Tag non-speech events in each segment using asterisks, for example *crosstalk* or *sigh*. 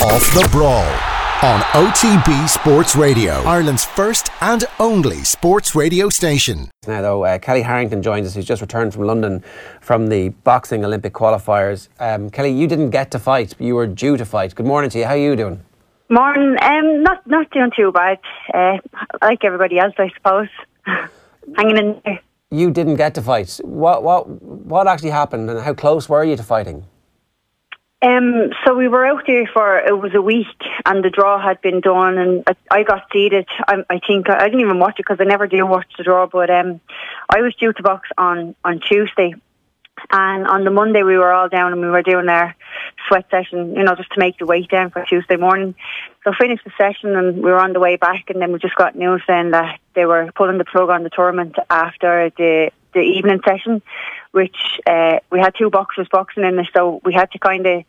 Off the Ball on OTB Sports Radio, Ireland's first and only sports radio station. Now, though, uh, Kellie Harrington joins us, who's just returned from London from the boxing Olympic qualifiers. Um, Kellie, you didn't get to fight, you were due to fight. Good morning to you. How are you doing? Morning. Um, not not doing too bad. Uh, like everybody else, I suppose. *laughs* Hanging in there. You didn't get to fight. What what what actually happened, and how close were you to fighting? Um, so we were out there for it was a week, and the draw had been done, and I, I got seated. I, I think I didn't even watch it because I never do watch the draw. But um, I was due to box on on Tuesday, and on the Monday we were all down and we were doing our sweat session, you know, just to make the weight down for Tuesday morning. So finished the session and we were on the way back, and then we just got news then that they were pulling the plug on the tournament after the the evening session which uh, we had two boxers boxing in there, so we had to kind of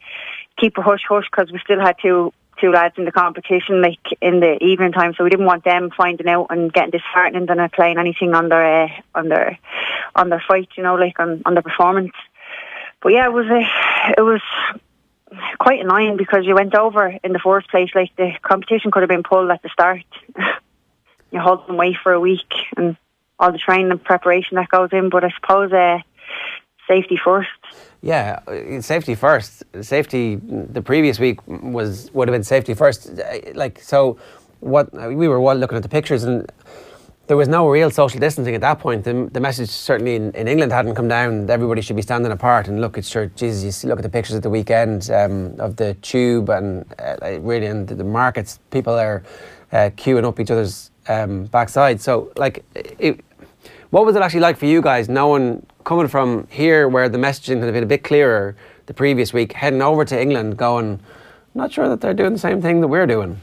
keep a hush hush because we still had two two lads in the competition, like in the evening time. So we didn't want them finding out and getting disheartened and playing anything on their uh, on their on their fight, you know, like on on their performance. But yeah, it was a, it was quite annoying because you went over in the first place. Like the competition could have been pulled at the start. *laughs* you hold them away for a week and all the training and preparation that goes in. But I suppose uh, safety first. Yeah, uh, safety first. Safety. The previous week was would have been safety first. Uh, like so, what we were looking at the pictures and there was no real social distancing at that point. The, the message certainly in, in, England hadn't come down. Everybody should be standing apart. And look, it's sure, Jesus, you see, look at the pictures at the weekend um, of the tube and uh, really in the, the, markets. People are uh, queuing up each other's um, backside. So, like, it, what was it actually like for you guys, knowing coming from here where the messaging had been a bit clearer the previous week, heading over to England, going, not sure that they're doing the same thing that we're doing.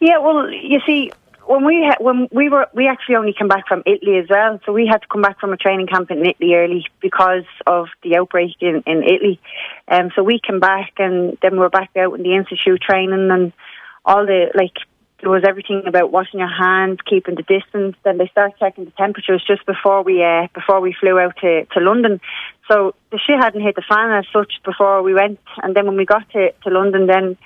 Yeah, well, you see, when we ha- when we were we actually only came back from Italy as well, so we had to come back from a training camp in Italy early because of the outbreak in, in Italy. Um, so we came back and then we were back out in the institute training and all the like there was everything about washing your hands, keeping the distance. Then they started checking the temperatures just before we uh, before we flew out to, to London. So the shit hadn't hit the fan as such before we went. And then when we got to, to London, then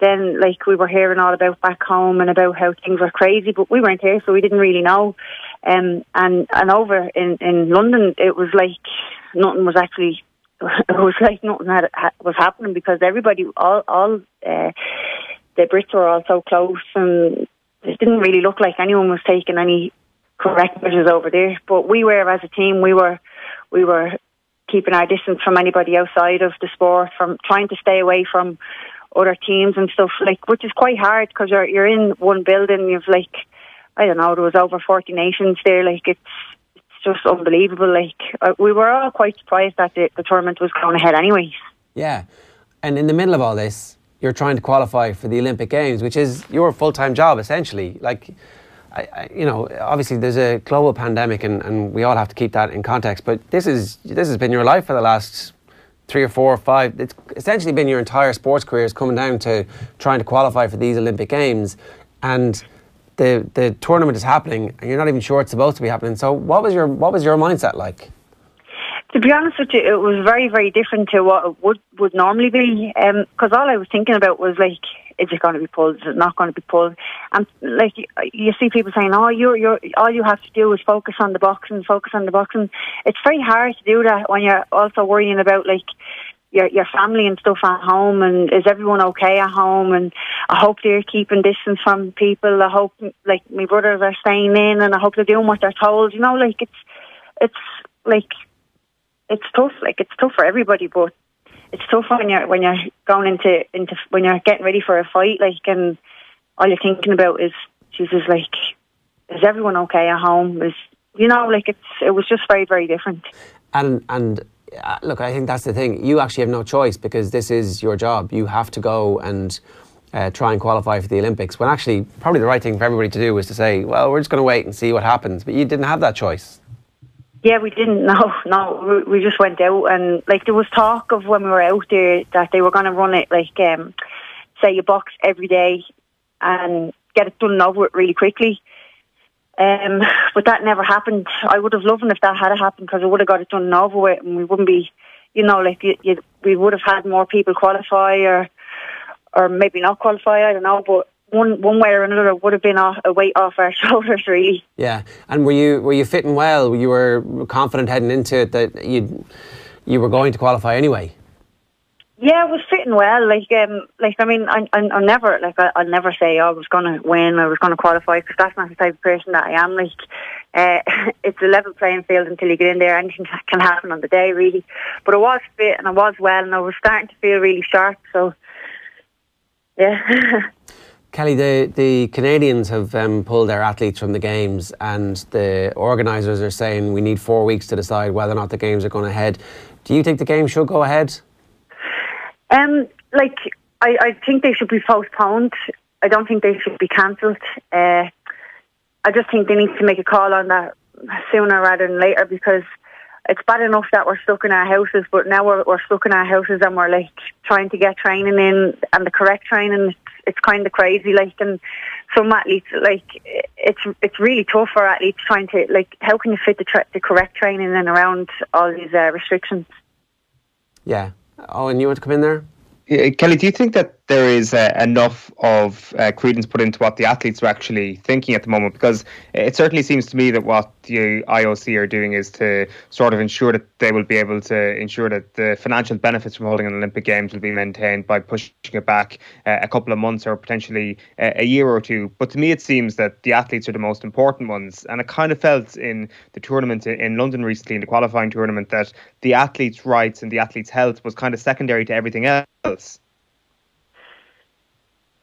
then like we were hearing all about back home and about how things were crazy, but we weren't here, so we didn't really know. Um, and and over in in London, it was like nothing was actually. *laughs* It was like nothing had, was happening because everybody, all all. Uh, the Brits were all so close and it didn't really look like anyone was taking any correct measures over there. But we were as a team, we were we were keeping our distance from anybody outside of the sport, from trying to stay away from other teams and stuff like, which is quite hard because you're you're in one building. You've like I don't know, there was over forty nations there. Like it's it's just unbelievable. Like uh, we were all quite surprised that the, the tournament was going ahead, anyways. Yeah, and in the middle of all this, you're trying to qualify for the Olympic Games, which is your full time job essentially. Like, I, I, you know, obviously there's a global pandemic, and, and we all have to keep that in context. But this is this has been your life for the last three or four or five. It's essentially been your entire sports career is coming down to trying to qualify for these Olympic Games, and the the tournament is happening, and you're not even sure it's supposed to be happening. So, what was your what was your mindset like? To be honest with you, it was very, very different to what it would would normally be. Because um, all I was thinking about was like, is it going to be pulled? Is it not going to be pulled? And like you see people saying, "Oh, you're you're all you have to do is focus on the boxing, focus on the boxing." It's very hard to do that when you're also worrying about like your your family and stuff at home and is everyone okay at home and I hope they're keeping distance from people. I hope like my brothers are staying in and I hope they're doing what they're told. You know, like it's it's like it's tough. Like it's tough for everybody, but it's tough when you're when you're going into into when you're getting ready for a fight. Like and all you're thinking about is Jesus. Like, is everyone okay at home? Is you know, like it's it was just very very different. And and uh, look, I think that's the thing. You actually have no choice because this is your job. You have to go and. Uh, try and qualify for the Olympics. When actually, probably the right thing for everybody to do is to say, "Well, we're just going to wait and see what happens." But you didn't have that choice. Yeah, we didn't. *laughs* No, no, we just went out and like there was talk of when we were out there that they were going to run it like, um, say, you box every day and get it done over with really quickly. Um, but that never happened. I would have loved if that had happened because I would have got it done over with, and we wouldn't be, you know, like you, you, we would have had more people qualify, or or maybe not qualify. I don't know, but one one way or another would have been a, a weight off our *laughs* shoulders, really. Yeah, and were you were you fitting well? You were confident heading into it that you you were going to qualify anyway. Yeah, I was fitting well. Like, um, like I mean, I, I, I'll never like I, I'll never say oh, I was going to win. I was going to qualify because that's not the type of person that I am. Like, uh, *laughs* it's a level playing field until you get in there. Anything can happen on the day, really. But I was fit and I was well, and I was starting to feel really sharp. So, yeah. *laughs* Kellie, the, the Canadians have um, pulled their athletes from the games, and the organisers are saying we need four weeks to decide whether or not the games are going ahead. Do you think the games should go ahead? Um, like I, I think they should be postponed. I don't think they should be cancelled. Uh, I just think they need to make a call on that sooner rather than later because it's bad enough that we're stuck in our houses, but now we're, we're stuck in our houses and we're like trying to get training in and the correct training. It's, it's kind of crazy, like, and some athletes like it's it's really tough for athletes trying to like how can you fit the tra- the correct training in around all these uh, restrictions. Yeah. Oh, and you want to come in there? Kellie, do you think that there is uh, enough of uh, credence put into what the athletes are actually thinking at the moment? Because it certainly seems to me that what the IOC are doing is to sort of ensure that they will be able to ensure that the financial benefits from holding an Olympic Games will be maintained by pushing it back uh, a couple of months or potentially uh, a year or two. But to me, it seems that the athletes are the most important ones. And I kind of felt in the tournament in London recently, in the qualifying tournament, that the athletes' rights and the athletes' health was kind of secondary to everything else.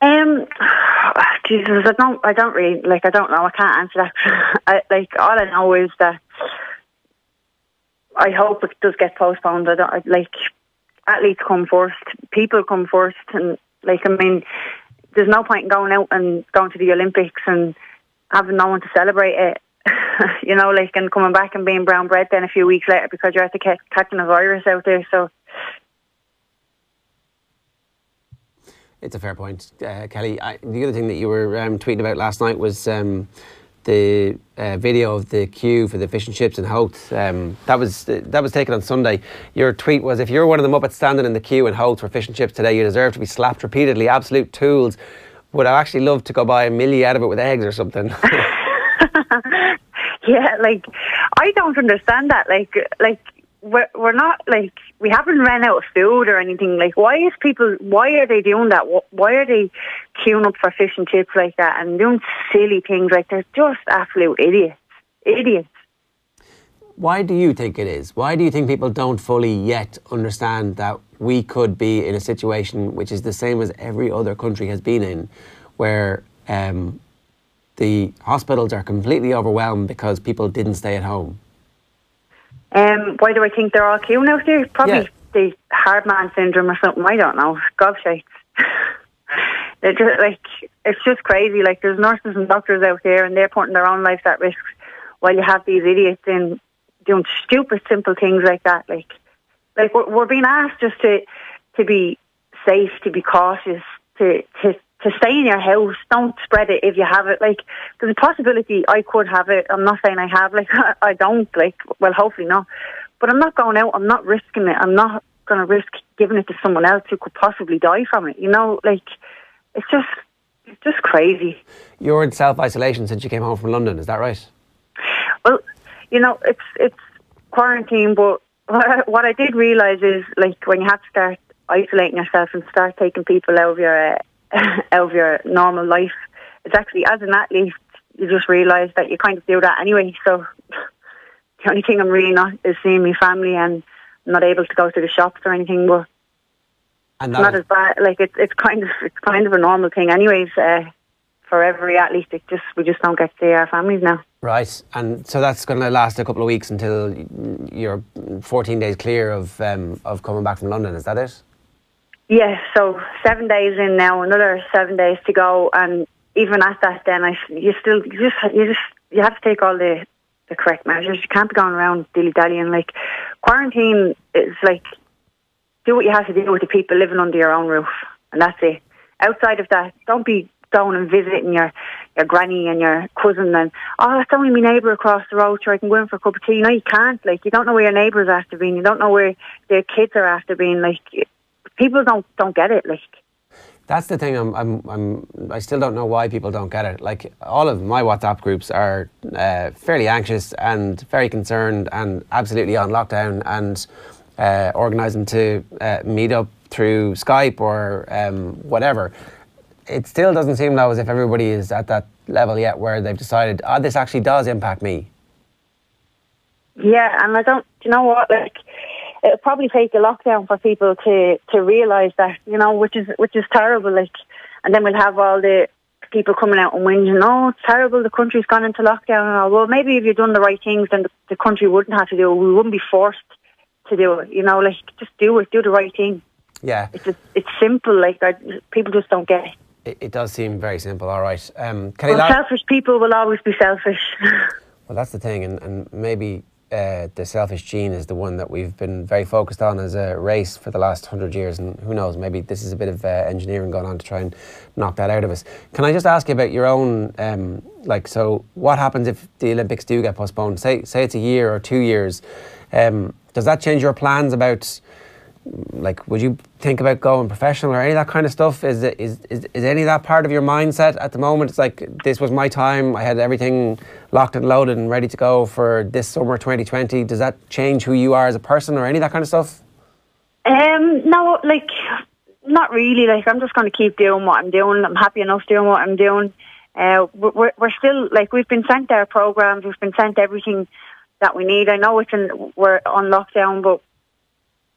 Um, *sighs* Jesus, I don't, I don't really like. I don't know. I can't answer that. *laughs* I, like all I know is that I hope it does get postponed. I don't I, like athletes come first, people come first, and like I mean, there's no point in going out and going to the Olympics and having no one to celebrate it. *laughs* you know, like and coming back and being brown bread then a few weeks later because you're at the catching a virus out there. So It's a fair point, uh, Kellie. I, the other thing that you were um, tweeting about last night was um, the uh, video of the queue for the fish and chips in Howth. Um, that was uh, that was taken on Sunday. Your tweet was, "If you're one of the Muppets standing in the queue in Howth for fish and chips today, you deserve to be slapped repeatedly. Absolute tools. Would I actually love to go buy a millie out of it with eggs or something?" *laughs* *laughs* yeah, like I don't understand that. Like, like we're, we're not like we haven't ran out of food or anything. Like, why is people? Why are they doing that? Why are they queuing up for fish and chips like that and doing silly things like they're just absolute idiots, idiots. Why do you think it is? Why do you think people don't fully yet understand that we could be in a situation which is the same as every other country has been in, where um, the hospitals are completely overwhelmed because people didn't stay at home? Um, why do I think they're all queuing out there? Probably yeah. the hard man syndrome or something. I don't know. Gobshites. *laughs* they're just like it's just crazy. Like there's nurses and doctors out there, and they're putting their own lives at risk, while you have these idiots in doing stupid, simple things like that. Like, like we're, we're being asked just to to be safe, to be cautious, to to to stay in your house. Don't spread it if you have it. Like there's a possibility I could have it. I'm not saying I have. *laughs* Like I don't. Like well, hopefully not. But I'm not going out. I'm not risking it. I'm not going to risk giving it to someone else who could possibly die from it. You know, like it's just it's just crazy. You're in self isolation since you came home from London. Is that right? Well, you know, it's it's quarantine, but *laughs* what I did realise is like when you have to start isolating yourself and start taking people out of your uh, out *laughs* of your normal life. It's actually, as an athlete, you just realise that you kind of do that anyway. So *laughs* the only thing I'm really not is seeing my family and I'm not able to go to the shops or anything. But and it's not as bad. Like it's it's kind of it's kind of a normal thing, anyways. Uh, for every athlete, it just we just don't get to see our families now. Right, and so that's going to last a couple of weeks until you're 14 days clear of um, of coming back from London. Is that it? Yeah, so seven days in now, another seven days to go, and even at that, then I you still you just you just you have to take all the the correct measures. You can't be going around dilly dallying. Like quarantine is like do what you have to do with the people living under your own roof, and that's it. Outside of that, don't be going and visiting your your granny and your cousin and oh it's only my neighbour across the road so I can go in for a cup of tea. No, you can't. Like you don't know where your neighbours after being. You don't know where their kids are after being. Like people don't don't get it. Like That's the thing. I'm, I'm, I'm, I still don't know why people don't get it. Like all of my WhatsApp groups are uh, fairly anxious and very concerned and absolutely on lockdown and uh, organising to uh, meet up through Skype or um, whatever. It still doesn't seem though as if everybody is at that level yet where they've decided, oh, this actually does impact me. Yeah, and I don't. You know what? Like it'll probably take a lockdown for people to to realise that you know, which is which is terrible. Like, and then we'll have all the people coming out and whinging, oh, it's terrible, the country's gone into lockdown and all. Well, maybe if you'd done the right things, then the, the country wouldn't have to do it. We wouldn't be forced to do it. You know, like, just do it, do the right thing. Yeah. It's just, it's simple, like, I, people just don't get it. It, it does seem very simple, all right. Um, well, selfish people will always be selfish. *laughs* well, that's the thing, and, and maybe uh, the selfish gene is the one that we've been very focused on as a race for the last hundred years, and who knows, maybe this is a bit of uh, engineering going on to try and knock that out of us. Can I just ask you about your own, um, like, so what happens if the Olympics do get postponed? Say, say it's a year or two years. Um, does that change your plans about? Like would you think about going professional or any of that kind of stuff? Is, is, is any of that part of your mindset at the moment? It's like this was my time. I had everything locked and loaded and ready to go for this summer 2020 does that change who you are as a person or any of that kind of stuff? Um no like not really. Like i'm just going to keep doing what i'm doing. I'm happy enough doing what i'm doing. Uh, we're, we're still like we've been sent our programs. We've been sent everything that we need. I know it's in we're on lockdown but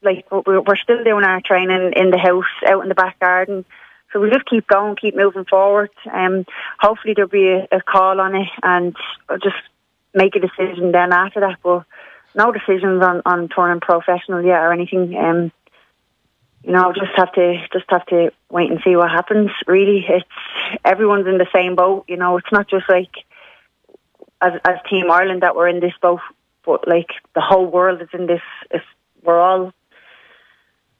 like we're still doing our training in the house, out in the back garden. So we just keep going, keep moving forward. Um, hopefully there'll be a, a call on it, and I'll just make a decision then after that. But no decisions on on turning professional yet or anything. Um, you know, just have to just have to wait and see what happens. Really, it's everyone's in the same boat. You know, it's not just like as as Team Ireland that we're in this boat, but like the whole world is in this. We're all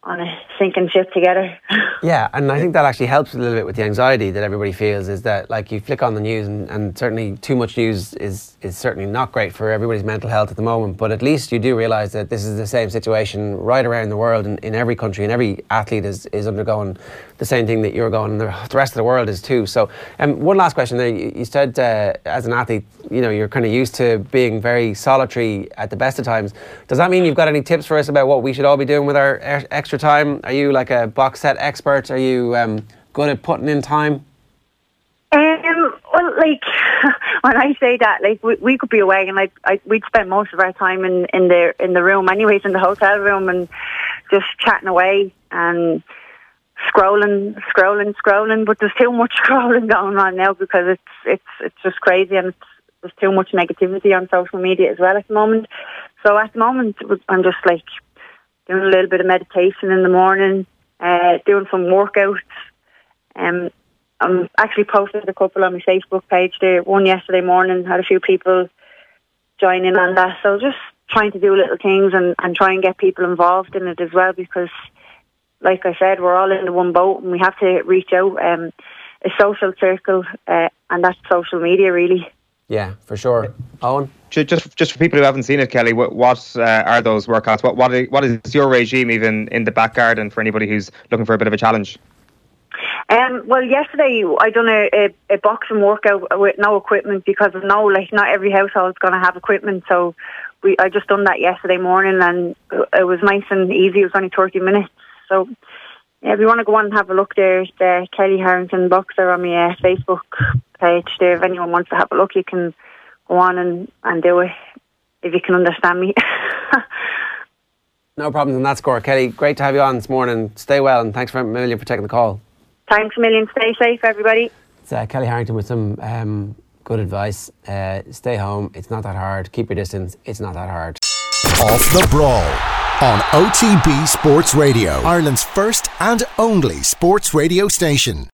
on a sinking ship together. *laughs* yeah, and I think that actually helps a little bit with the anxiety that everybody feels. Is that like you flick on the news, and, and certainly too much news is is certainly not great for everybody's mental health at the moment. But at least you do realise that this is the same situation right around the world, and in every country, and every athlete is is undergoing the same thing that you're going, and the rest of the world is too. So, um, one last question there. You said uh, as an athlete, you know, you're kind of used to being very solitary at the best of times. Does that mean you've got any tips for us about what we should all be doing with our extra extra time? Are you like a box set expert? Are you um, good at putting in time? Um, well, like *laughs* when I say that, like we, we could be away and like I, we'd spend most of our time in, in the in the room, anyways, in the hotel room, and just chatting away and scrolling, scrolling, scrolling. But there's too much *laughs* scrolling going on now because it's it's it's just crazy and there's too much negativity on social media as well at the moment. So at the moment, I'm just like doing a little bit of meditation in the morning, uh, doing some workouts. Um, I'm actually posted a couple on my Facebook page there. One yesterday morning had a few people join in on that. So just trying to do little things and, and try and get people involved in it as well because, like I said, we're all in the one boat and we have to reach out. Um, a social circle, uh, and that's social media really. Yeah, for sure. Owen? Just, just for people who haven't seen it, Kellie, what, what uh, are those workouts? What, what, is, what is your regime even in the back garden for anybody who's looking for a bit of a challenge? Um, well, yesterday I done a, a, a boxing workout with no equipment because of no, like not every household's going to have equipment. So we, I just done that yesterday morning, and it was nice and easy. It was only thirty minutes. So yeah, if you want to go on and have a look, there's the Kellie Harrington boxer on my uh, Facebook page there. If anyone wants to have a look, you can go on and, and do it if you can understand me. *laughs* no problems on that score. Kellie, great to have you on this morning. Stay well and thanks a million for taking the call. Thanks a million. Stay safe, everybody. It's uh, Kellie Harrington with some um, good advice. Uh, stay home. It's not that hard. Keep your distance. It's not that hard. Off the Ball on OTB Sports Radio, Ireland's first and only sports radio station.